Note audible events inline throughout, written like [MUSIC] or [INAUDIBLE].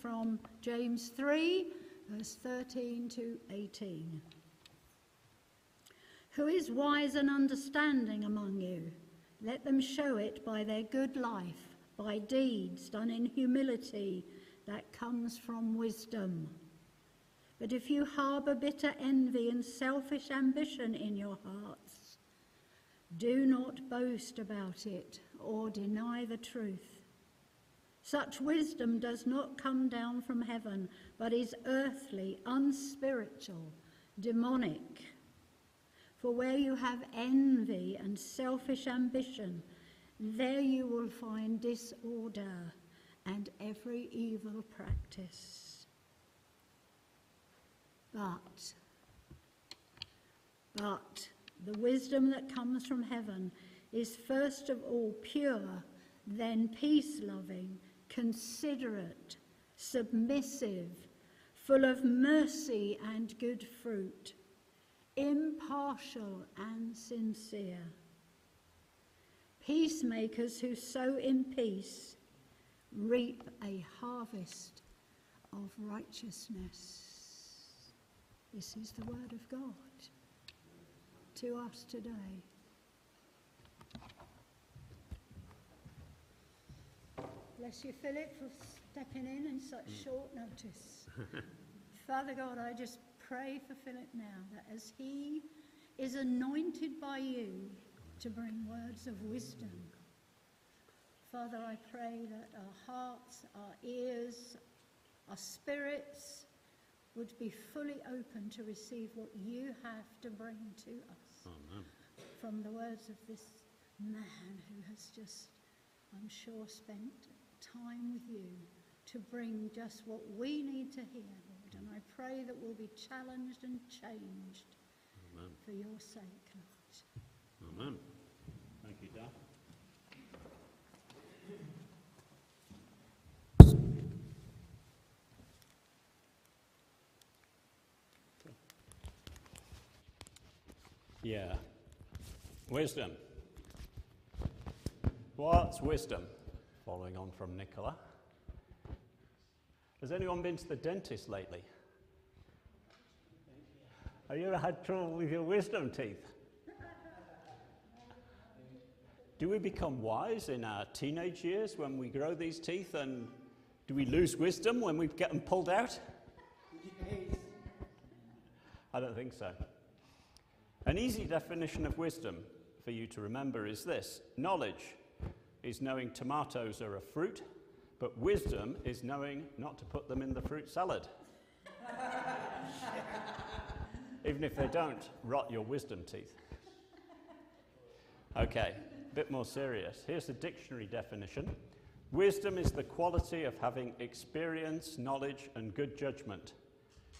from James 3, verse 13 to 18. Who is wise and understanding among you? Let them show it by their good life, by deeds done in humility that comes from wisdom. But if you harbour bitter envy and selfish ambition in your hearts, do not boast about it or deny the truth. Such wisdom does not come down from heaven, but is earthly, unspiritual, demonic. For where you have envy and selfish ambition, there you will find disorder and every evil practice. But, but the wisdom that comes from heaven is first of all pure, then peace loving, considerate, submissive, full of mercy and good fruit, impartial and sincere. Peacemakers who sow in peace reap a harvest of righteousness. This is the word of God to us today. Bless you, Philip, for stepping in in such mm. short notice. [LAUGHS] Father God, I just pray for Philip now that as he is anointed by you to bring words of wisdom, Father, I pray that our hearts, our ears, our spirits would be fully open to receive what you have to bring to us Amen. from the words of this man who has just, I'm sure, spent time with you to bring just what we need to hear, Lord. And I pray that we'll be challenged and changed Amen. for your sake, Lord. Amen. Thank you, Dad. Yeah. Wisdom. What's wisdom? Following on from Nicola. Has anyone been to the dentist lately? Have you ever had trouble with your wisdom teeth? Do we become wise in our teenage years when we grow these teeth? And do we lose wisdom when we get them pulled out? I don't think so. An easy definition of wisdom for you to remember is this knowledge is knowing tomatoes are a fruit, but wisdom is knowing not to put them in the fruit salad. [LAUGHS] Even if they don't rot your wisdom teeth. Okay, a bit more serious. Here's the dictionary definition Wisdom is the quality of having experience, knowledge, and good judgment.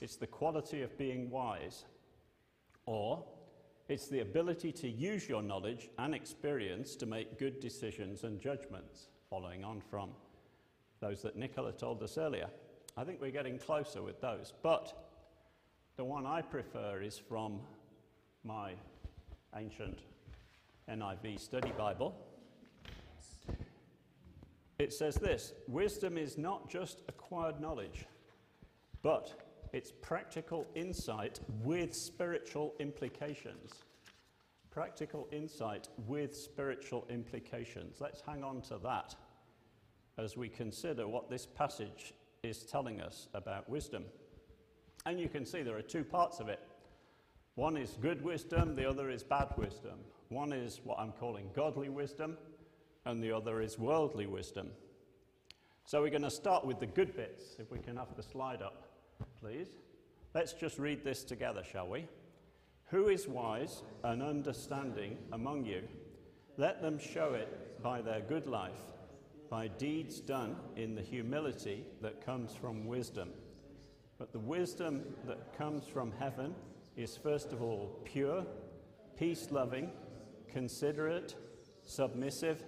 It's the quality of being wise. Or, it's the ability to use your knowledge and experience to make good decisions and judgments, following on from those that Nicola told us earlier. I think we're getting closer with those. But the one I prefer is from my ancient NIV study Bible. It says this Wisdom is not just acquired knowledge, but it's practical insight with spiritual implications. Practical insight with spiritual implications. Let's hang on to that as we consider what this passage is telling us about wisdom. And you can see there are two parts of it. One is good wisdom, the other is bad wisdom. One is what I'm calling godly wisdom, and the other is worldly wisdom. So we're going to start with the good bits, if we can have the slide up, please. Let's just read this together, shall we? Who is wise and understanding among you? Let them show it by their good life, by deeds done in the humility that comes from wisdom. But the wisdom that comes from heaven is first of all pure, peace loving, considerate, submissive,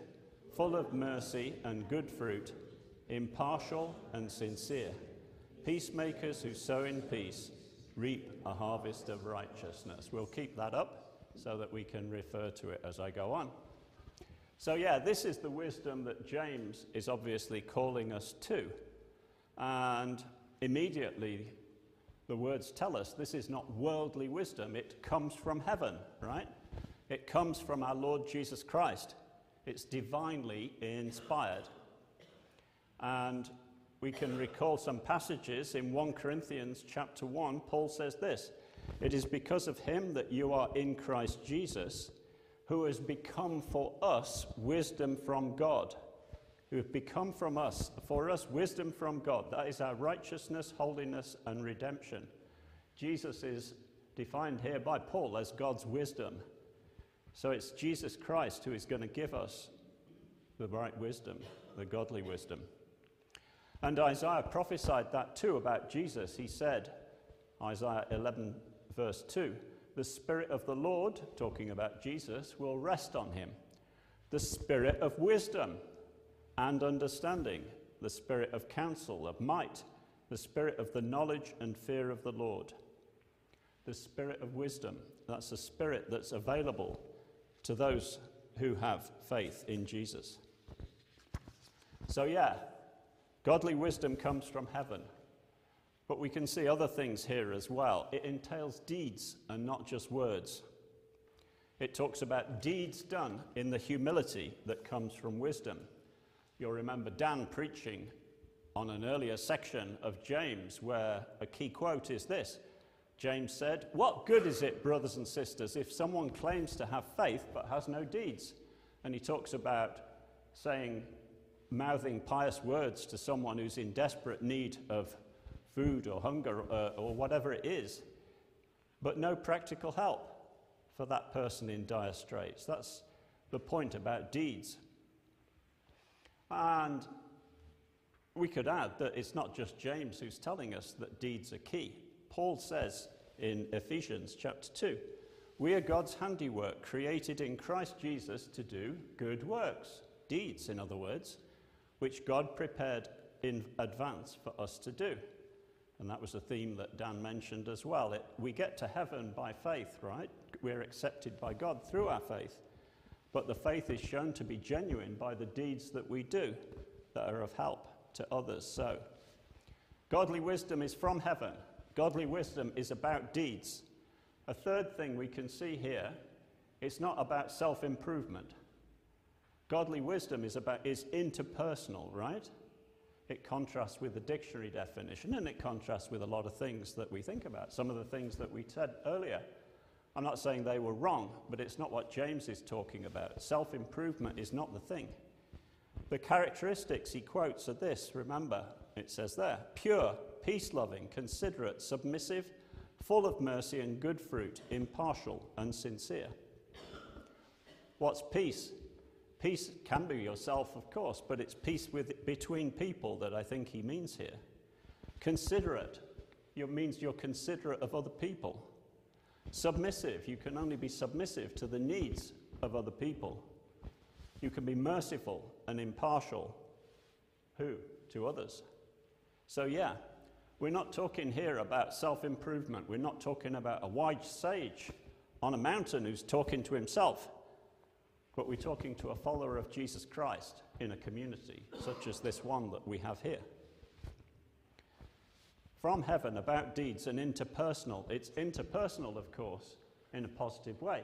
full of mercy and good fruit, impartial and sincere. Peacemakers who sow in peace reap a harvest of righteousness. We'll keep that up so that we can refer to it as I go on. So, yeah, this is the wisdom that James is obviously calling us to. And immediately, the words tell us this is not worldly wisdom, it comes from heaven, right? It comes from our Lord Jesus Christ. It's divinely inspired. And we can recall some passages in 1 Corinthians chapter 1. Paul says this It is because of him that you are in Christ Jesus, who has become for us wisdom from God. Who have become from us, for us, wisdom from God. That is our righteousness, holiness, and redemption. Jesus is defined here by Paul as God's wisdom. So it's Jesus Christ who is going to give us the right wisdom, the godly wisdom. And Isaiah prophesied that too about Jesus. He said, Isaiah 11, verse 2, the Spirit of the Lord, talking about Jesus, will rest on him. The Spirit of wisdom and understanding, the Spirit of counsel, of might, the Spirit of the knowledge and fear of the Lord. The Spirit of wisdom, that's a spirit that's available to those who have faith in Jesus. So, yeah, Godly wisdom comes from heaven. But we can see other things here as well. It entails deeds and not just words. It talks about deeds done in the humility that comes from wisdom. You'll remember Dan preaching on an earlier section of James where a key quote is this James said, What good is it, brothers and sisters, if someone claims to have faith but has no deeds? And he talks about saying, mouthing pious words to someone who's in desperate need of food or hunger uh, or whatever it is, but no practical help for that person in dire straits. That's the point about deeds. And we could add that it's not just James who's telling us that deeds are key. Paul says in Ephesians chapter 2 We are God's handiwork, created in Christ Jesus to do good works, deeds, in other words which God prepared in advance for us to do. And that was a theme that Dan mentioned as well. It, we get to heaven by faith, right? We're accepted by God through our faith. But the faith is shown to be genuine by the deeds that we do that are of help to others. So, godly wisdom is from heaven. Godly wisdom is about deeds. A third thing we can see here it's not about self improvement. Godly wisdom is, about, is interpersonal, right? It contrasts with the dictionary definition and it contrasts with a lot of things that we think about. Some of the things that we said earlier. I'm not saying they were wrong, but it's not what James is talking about. Self improvement is not the thing. The characteristics he quotes are this remember, it says there pure, peace loving, considerate, submissive, full of mercy and good fruit, impartial and sincere. What's peace? Peace can be yourself, of course, but it's peace with, between people that I think he means here. Considerate it means you're considerate of other people. Submissive, you can only be submissive to the needs of other people. You can be merciful and impartial. Who? To others. So, yeah, we're not talking here about self improvement. We're not talking about a wise sage on a mountain who's talking to himself but we're talking to a follower of Jesus Christ in a community such as this one that we have here. From heaven about deeds and interpersonal. It's interpersonal, of course, in a positive way.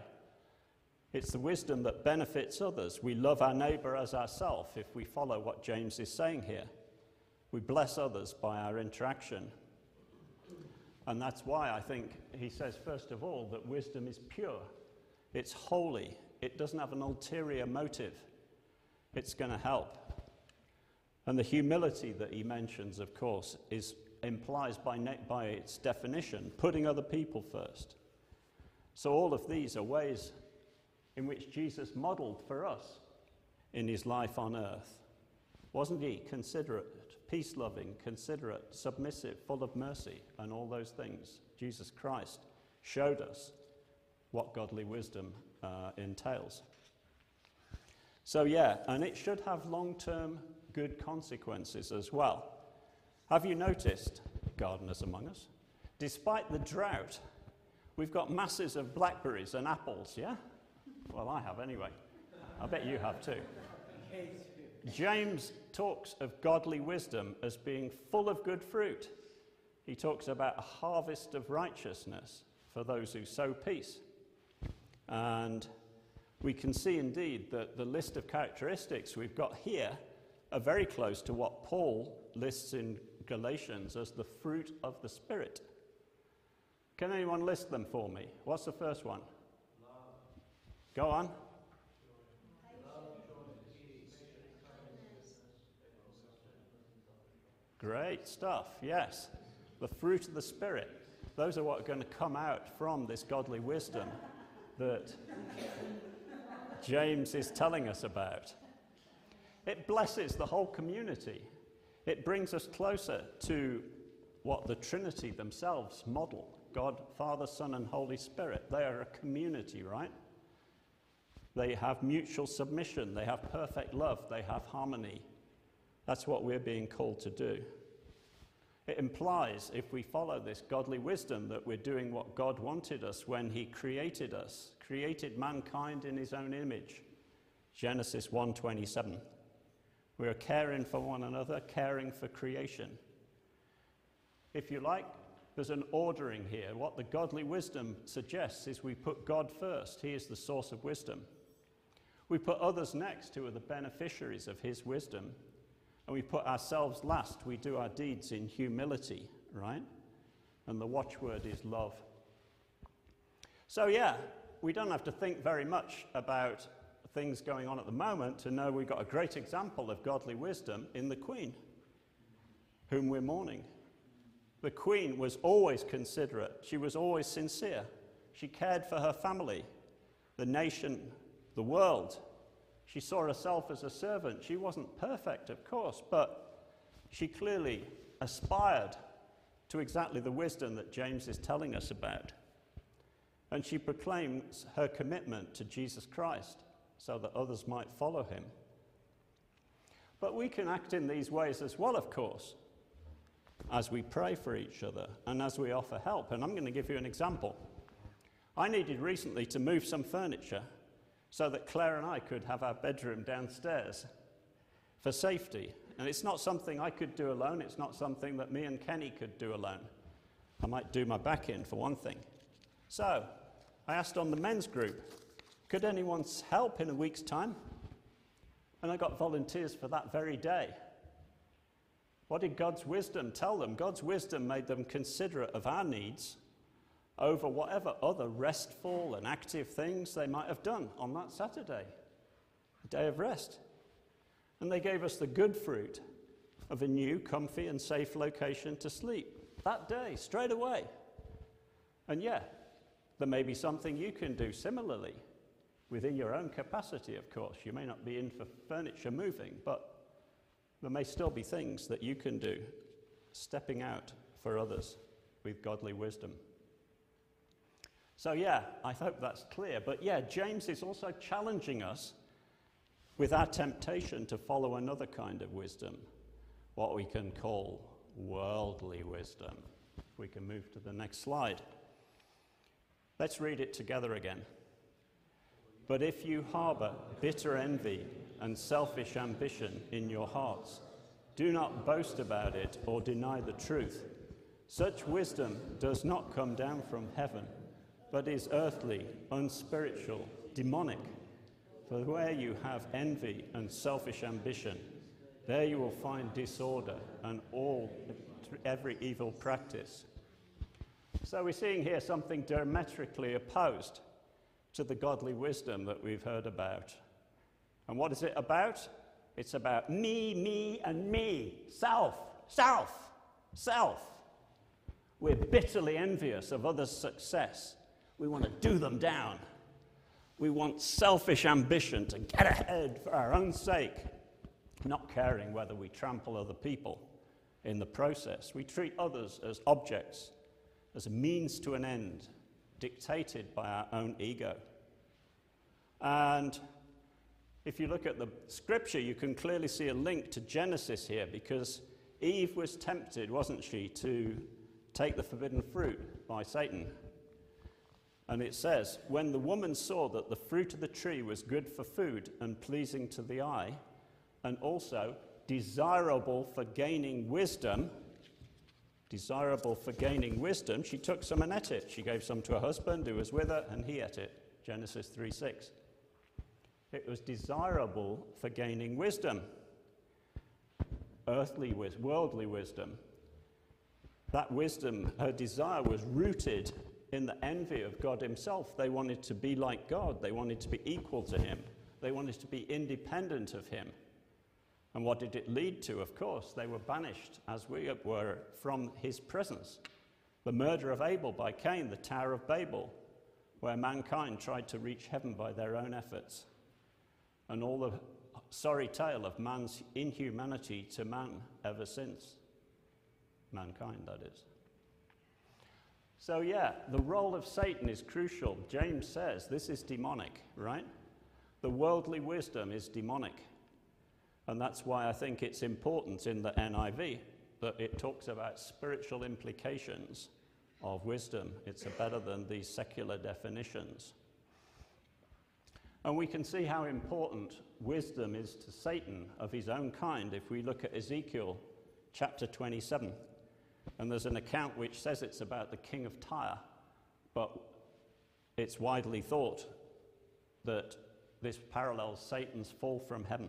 It's the wisdom that benefits others. We love our neighbour as ourselves if we follow what James is saying here. We bless others by our interaction. And that's why I think he says, first of all, that wisdom is pure, it's holy, it doesn't have an ulterior motive. It's going to help. And the humility that he mentions, of course, is, implies by, by its definition putting other people first. So, all of these are ways in which Jesus modeled for us in his life on earth. Wasn't he considerate, peace loving, considerate, submissive, full of mercy, and all those things? Jesus Christ showed us what godly wisdom uh, entails. So, yeah, and it should have long term good consequences as well. Have you noticed, gardeners among us, despite the drought, we've got masses of blackberries and apples, yeah? Well, I have anyway. I bet you have too. James talks of godly wisdom as being full of good fruit. He talks about a harvest of righteousness for those who sow peace. And we can see indeed that the list of characteristics we've got here are very close to what Paul lists in Galatians as the fruit of the Spirit. Can anyone list them for me? What's the first one? Love. Go on. Great stuff, yes. The fruit of the Spirit. Those are what are going to come out from this godly wisdom that James is telling us about. It blesses the whole community. It brings us closer to what the Trinity themselves model God, Father, Son, and Holy Spirit. They are a community, right? They have mutual submission, they have perfect love, they have harmony. That's what we're being called to do. It implies, if we follow this godly wisdom, that we're doing what God wanted us when He created us, created mankind in His own image. Genesis 1:27. We are caring for one another, caring for creation. If you like, there's an ordering here. What the godly wisdom suggests is we put God first. He is the source of wisdom. We put others next who are the beneficiaries of His wisdom. And we put ourselves last. We do our deeds in humility, right? And the watchword is love. So, yeah, we don't have to think very much about things going on at the moment to know we've got a great example of godly wisdom in the Queen, whom we're mourning. The Queen was always considerate, she was always sincere. She cared for her family, the nation, the world. She saw herself as a servant. She wasn't perfect, of course, but she clearly aspired to exactly the wisdom that James is telling us about. And she proclaims her commitment to Jesus Christ so that others might follow him. But we can act in these ways as well, of course, as we pray for each other and as we offer help. And I'm going to give you an example. I needed recently to move some furniture so that Claire and I could have our bedroom downstairs for safety. And it's not something I could do alone, it's not something that me and Kenny could do alone. I might do my back in for one thing. So I asked on the men's group could anyone help in a week's time? And I got volunteers for that very day. What did God's wisdom tell them? God's wisdom made them considerate of our needs over whatever other restful and active things they might have done on that Saturday, a day of rest. And they gave us the good fruit of a new, comfy, and safe location to sleep that day, straight away. And yeah, there may be something you can do similarly within your own capacity, of course. You may not be in for furniture moving, but there may still be things that you can do stepping out for others with godly wisdom. So, yeah, I hope that's clear. But yeah, James is also challenging us with our temptation to follow another kind of wisdom, what we can call worldly wisdom. If we can move to the next slide. Let's read it together again. But if you harbor bitter envy and selfish ambition in your hearts, do not boast about it or deny the truth. Such wisdom does not come down from heaven, but is earthly, unspiritual, demonic. For where you have envy and selfish ambition, there you will find disorder and all every evil practice. So we're seeing here something diametrically opposed to the godly wisdom that we've heard about. And what is it about? It's about me, me, and me. Self, self, self. We're bitterly envious of others' success. We want to do them down. We want selfish ambition to get ahead for our own sake, not caring whether we trample other people in the process. We treat others as objects, as a means to an end, dictated by our own ego. And if you look at the scripture, you can clearly see a link to Genesis here because Eve was tempted, wasn't she, to take the forbidden fruit by Satan. And it says, When the woman saw that the fruit of the tree was good for food and pleasing to the eye, and also desirable for gaining wisdom. Desirable for gaining wisdom, she took some and ate it. She gave some to her husband who was with her, and he ate it. Genesis 3 6. It was desirable for gaining wisdom, earthly, worldly wisdom. That wisdom, her desire, was rooted in the envy of God Himself. They wanted to be like God, they wanted to be equal to Him, they wanted to be independent of Him. And what did it lead to? Of course, they were banished, as we were, from His presence. The murder of Abel by Cain, the Tower of Babel, where mankind tried to reach heaven by their own efforts. And all the sorry tale of man's inhumanity to man ever since. Mankind, that is. So, yeah, the role of Satan is crucial. James says this is demonic, right? The worldly wisdom is demonic. And that's why I think it's important in the NIV that it talks about spiritual implications of wisdom. It's better than these secular definitions. And we can see how important wisdom is to Satan of his own kind if we look at Ezekiel chapter 27. And there's an account which says it's about the king of Tyre, but it's widely thought that this parallels Satan's fall from heaven.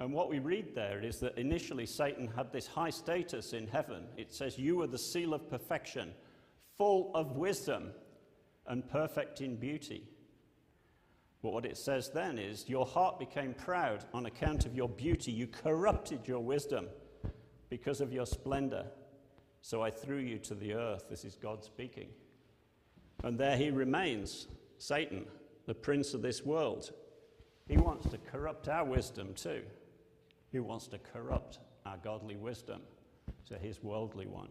And what we read there is that initially Satan had this high status in heaven. It says, You are the seal of perfection, full of wisdom and perfect in beauty. But what it says then is, Your heart became proud on account of your beauty. You corrupted your wisdom because of your splendor. So I threw you to the earth. This is God speaking. And there he remains, Satan, the prince of this world. He wants to corrupt our wisdom too. He wants to corrupt our godly wisdom to his worldly one.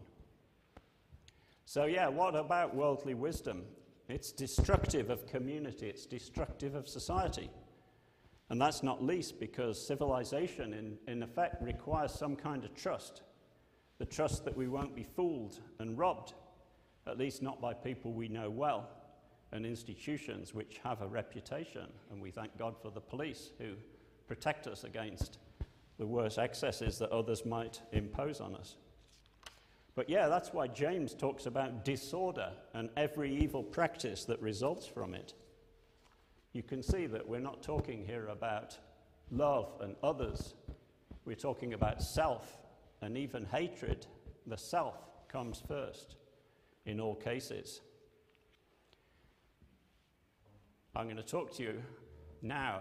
So, yeah, what about worldly wisdom? It's destructive of community, it's destructive of society. And that's not least because civilization, in, in effect, requires some kind of trust the trust that we won't be fooled and robbed, at least not by people we know well, and institutions which have a reputation. And we thank God for the police who protect us against the worst excesses that others might impose on us. But yeah, that's why James talks about disorder and every evil practice that results from it you can see that we're not talking here about love and others. We're talking about self and even hatred. The self comes first in all cases. I'm going to talk to you now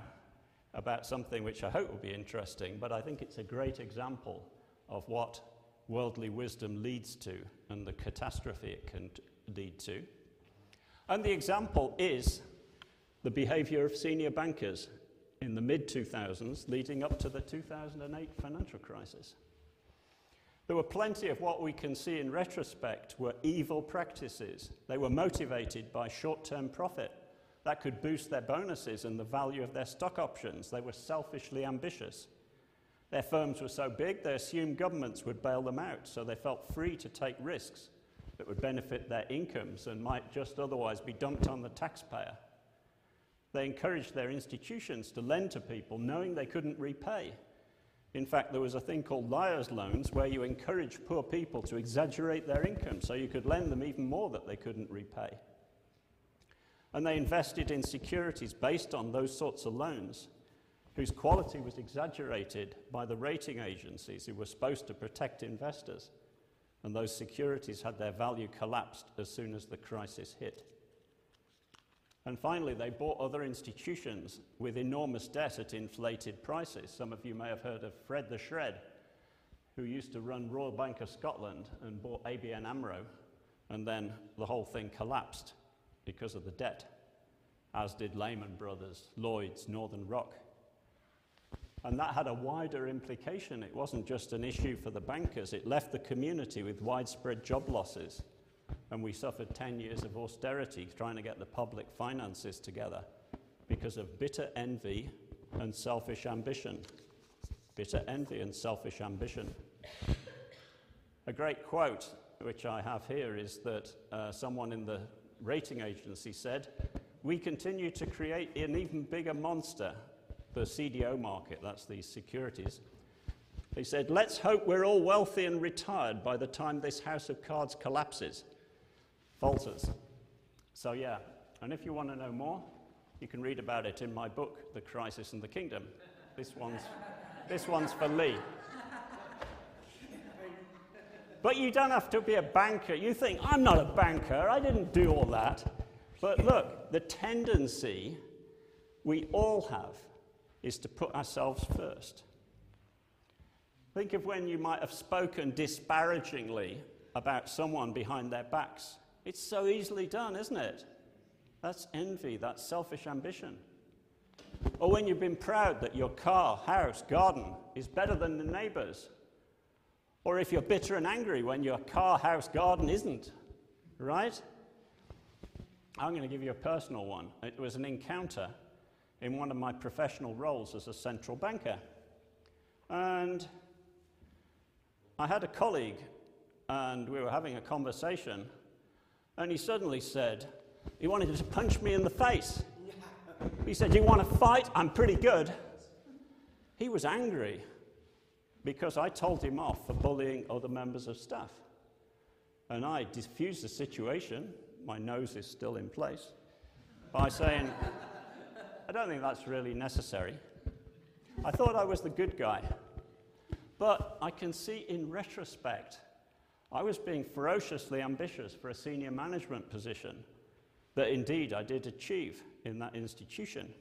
about something which I hope will be interesting, but I think it's a great example of what worldly wisdom leads to and the catastrophe it can lead to. And the example is the behavior of senior bankers in the mid 2000s leading up to the 2008 financial crisis. There were plenty of what we can see in retrospect were evil practices. They were motivated by short term profit. That could boost their bonuses and the value of their stock options. They were selfishly ambitious. Their firms were so big, they assumed governments would bail them out, so they felt free to take risks that would benefit their incomes and might just otherwise be dumped on the taxpayer. They encouraged their institutions to lend to people knowing they couldn't repay. In fact, there was a thing called liar's loans where you encourage poor people to exaggerate their income so you could lend them even more that they couldn't repay. And they invested in securities based on those sorts of loans, whose quality was exaggerated by the rating agencies who were supposed to protect investors. And those securities had their value collapsed as soon as the crisis hit. And finally, they bought other institutions with enormous debt at inflated prices. Some of you may have heard of Fred the Shred, who used to run Royal Bank of Scotland and bought ABN Amro, and then the whole thing collapsed because of the debt, as did Lehman Brothers, Lloyds, Northern Rock. And that had a wider implication. It wasn't just an issue for the bankers, it left the community with widespread job losses and we suffered 10 years of austerity trying to get the public finances together because of bitter envy and selfish ambition. Bitter envy and selfish ambition. A great quote, which I have here, is that uh, someone in the rating agency said, We continue to create an even bigger monster the CDO market, that's the securities. He said, Let's hope we're all wealthy and retired by the time this house of cards collapses, falters. So, yeah, and if you want to know more, you can read about it in my book, The Crisis and the Kingdom. This one's, this one's for Lee. But you don't have to be a banker. You think, I'm not a banker, I didn't do all that. But look, the tendency we all have is to put ourselves first. Think of when you might have spoken disparagingly about someone behind their backs. It's so easily done, isn't it? That's envy, that's selfish ambition. Or when you've been proud that your car, house, garden is better than the neighbour's. Or if you're bitter and angry when your car, house, garden isn't. Right? I'm going to give you a personal one. It was an encounter in one of my professional roles as a central banker. And I had a colleague, and we were having a conversation, and he suddenly said, he wanted to punch me in the face. He said, You want to fight? I'm pretty good. He was angry because I told him off for bullying other members of staff. And I diffused the situation, my nose is still in place, by saying, [LAUGHS] I don't think that's really necessary. I thought I was the good guy. But I can see in retrospect, I was being ferociously ambitious for a senior management position that indeed I did achieve in that institution.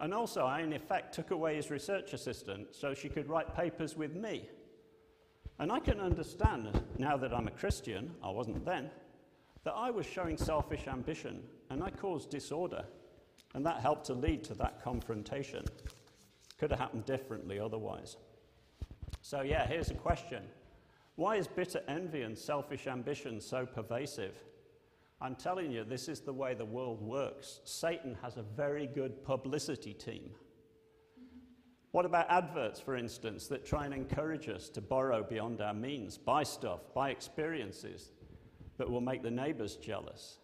And also, I in effect took away his research assistant so she could write papers with me. And I can understand now that I'm a Christian, I wasn't then, that I was showing selfish ambition and I caused disorder. And that helped to lead to that confrontation. Could have happened differently otherwise. So, yeah, here's a question Why is bitter envy and selfish ambition so pervasive? I'm telling you, this is the way the world works. Satan has a very good publicity team. What about adverts, for instance, that try and encourage us to borrow beyond our means, buy stuff, buy experiences that will make the neighbors jealous?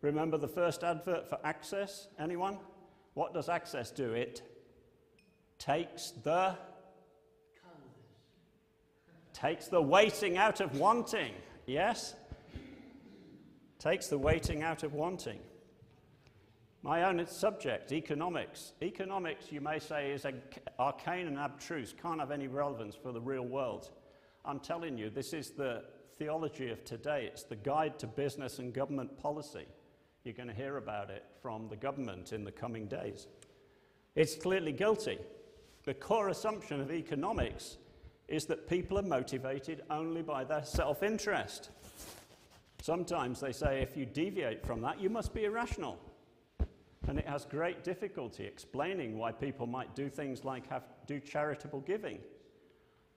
Remember the first advert for Access? Anyone? What does Access do? It takes the takes the waiting out of wanting. Yes? Takes the waiting out of wanting. My own subject, economics. Economics, you may say, is arcane and abstruse, can't have any relevance for the real world. I'm telling you, this is the theology of today. It's the guide to business and government policy. You're going to hear about it from the government in the coming days. It's clearly guilty. The core assumption of economics is that people are motivated only by their self interest. Sometimes they say if you deviate from that, you must be irrational. And it has great difficulty explaining why people might do things like have, do charitable giving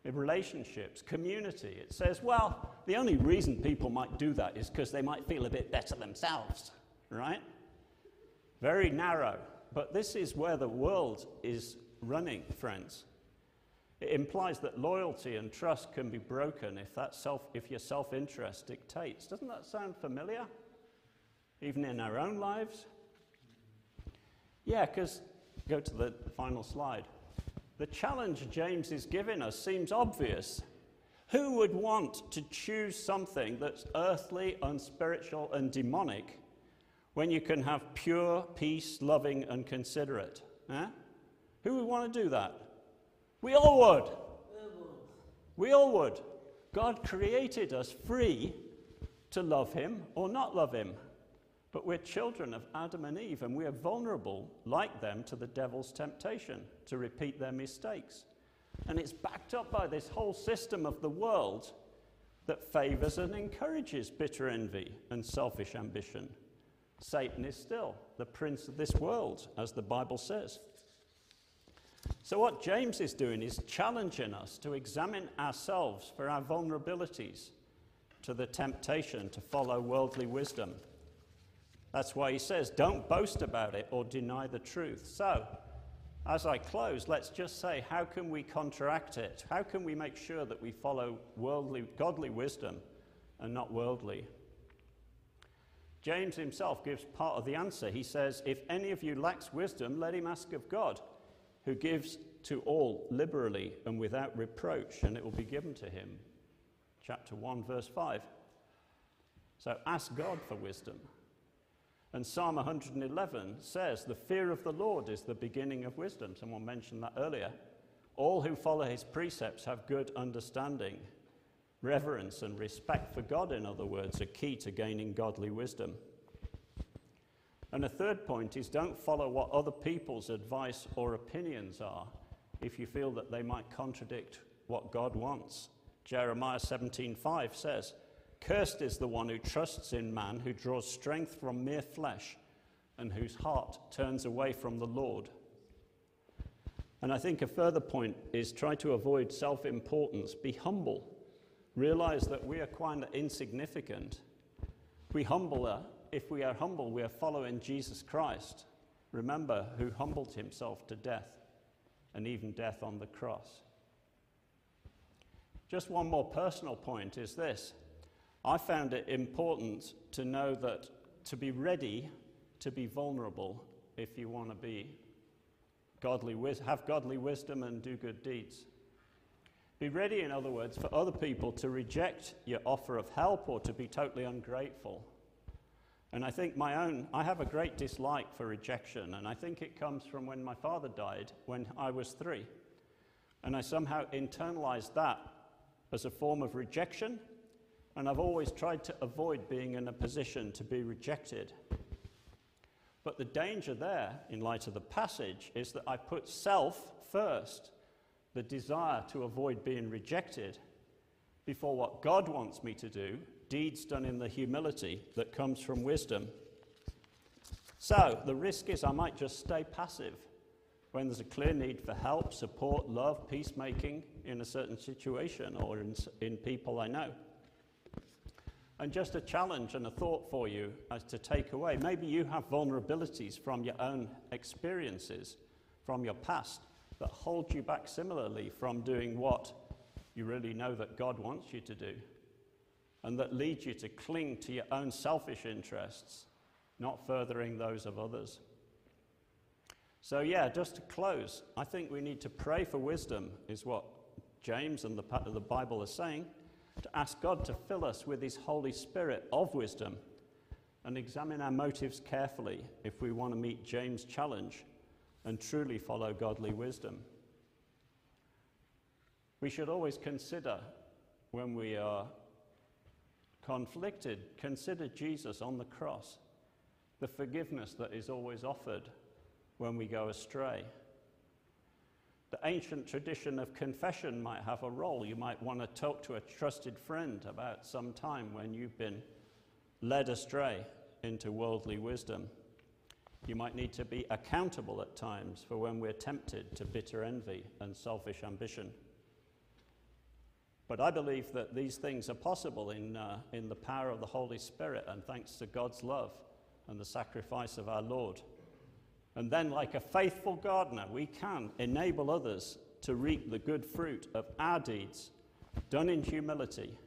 in relationships, community. It says, well, the only reason people might do that is because they might feel a bit better themselves, right? Very narrow. But this is where the world is running, friends. It implies that loyalty and trust can be broken if, that self, if your self interest dictates. Doesn't that sound familiar? Even in our own lives? Yeah, because go to the final slide. The challenge James is giving us seems obvious. Who would want to choose something that's earthly, unspiritual, and demonic when you can have pure, peace, loving, and considerate? Eh? Who would want to do that? We all would. We all would. God created us free to love Him or not love Him. But we're children of Adam and Eve, and we are vulnerable, like them, to the devil's temptation to repeat their mistakes. And it's backed up by this whole system of the world that favors and encourages bitter envy and selfish ambition. Satan is still the prince of this world, as the Bible says. So, what James is doing is challenging us to examine ourselves for our vulnerabilities to the temptation to follow worldly wisdom. That's why he says, don't boast about it or deny the truth. So, as I close, let's just say, how can we counteract it? How can we make sure that we follow worldly, godly wisdom and not worldly? James himself gives part of the answer. He says, If any of you lacks wisdom, let him ask of God, who gives to all liberally and without reproach, and it will be given to him. Chapter 1, verse 5. So ask God for wisdom. And Psalm 111 says, The fear of the Lord is the beginning of wisdom. Someone mentioned that earlier. All who follow his precepts have good understanding. Reverence and respect for God, in other words, are key to gaining godly wisdom. And a third point is don't follow what other people's advice or opinions are if you feel that they might contradict what God wants. Jeremiah 17:5 says, "Cursed is the one who trusts in man, who draws strength from mere flesh, and whose heart turns away from the Lord." And I think a further point is try to avoid self-importance, be humble. Realize that we are quite insignificant. We humbler if we are humble, we are following Jesus Christ. Remember, who humbled himself to death and even death on the cross. Just one more personal point is this I found it important to know that to be ready to be vulnerable if you want to be godly, have godly wisdom and do good deeds. Be ready, in other words, for other people to reject your offer of help or to be totally ungrateful. And I think my own, I have a great dislike for rejection, and I think it comes from when my father died when I was three. And I somehow internalized that as a form of rejection, and I've always tried to avoid being in a position to be rejected. But the danger there, in light of the passage, is that I put self first, the desire to avoid being rejected, before what God wants me to do deeds done in the humility that comes from wisdom. So, the risk is I might just stay passive when there's a clear need for help, support, love, peacemaking in a certain situation or in, in people I know. And just a challenge and a thought for you as to take away. Maybe you have vulnerabilities from your own experiences, from your past, that hold you back similarly from doing what you really know that God wants you to do and that lead you to cling to your own selfish interests, not furthering those of others. So, yeah, just to close, I think we need to pray for wisdom, is what James and the, part of the Bible are saying, to ask God to fill us with His Holy Spirit of wisdom and examine our motives carefully if we want to meet James' challenge and truly follow godly wisdom. We should always consider when we are conflicted, consider Jesus on the cross, the forgiveness that is always offered when we go astray. The ancient tradition of confession might have a role. You might want to talk to a trusted friend about some time when you've been led astray into worldly wisdom. You might need to be accountable at times for when we're tempted to bitter envy and selfish ambition. But I believe that these things are possible in, uh, in the power of the Holy Spirit and thanks to God's love and the sacrifice of our Lord. And then, like a faithful gardener, we can enable others to reap the good fruit of our deeds, done in humility,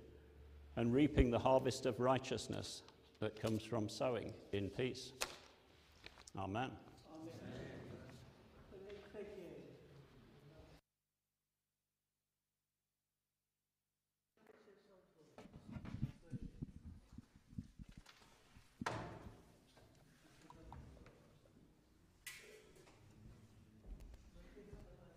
and reaping the harvest of righteousness that comes from sowing in peace. Amen.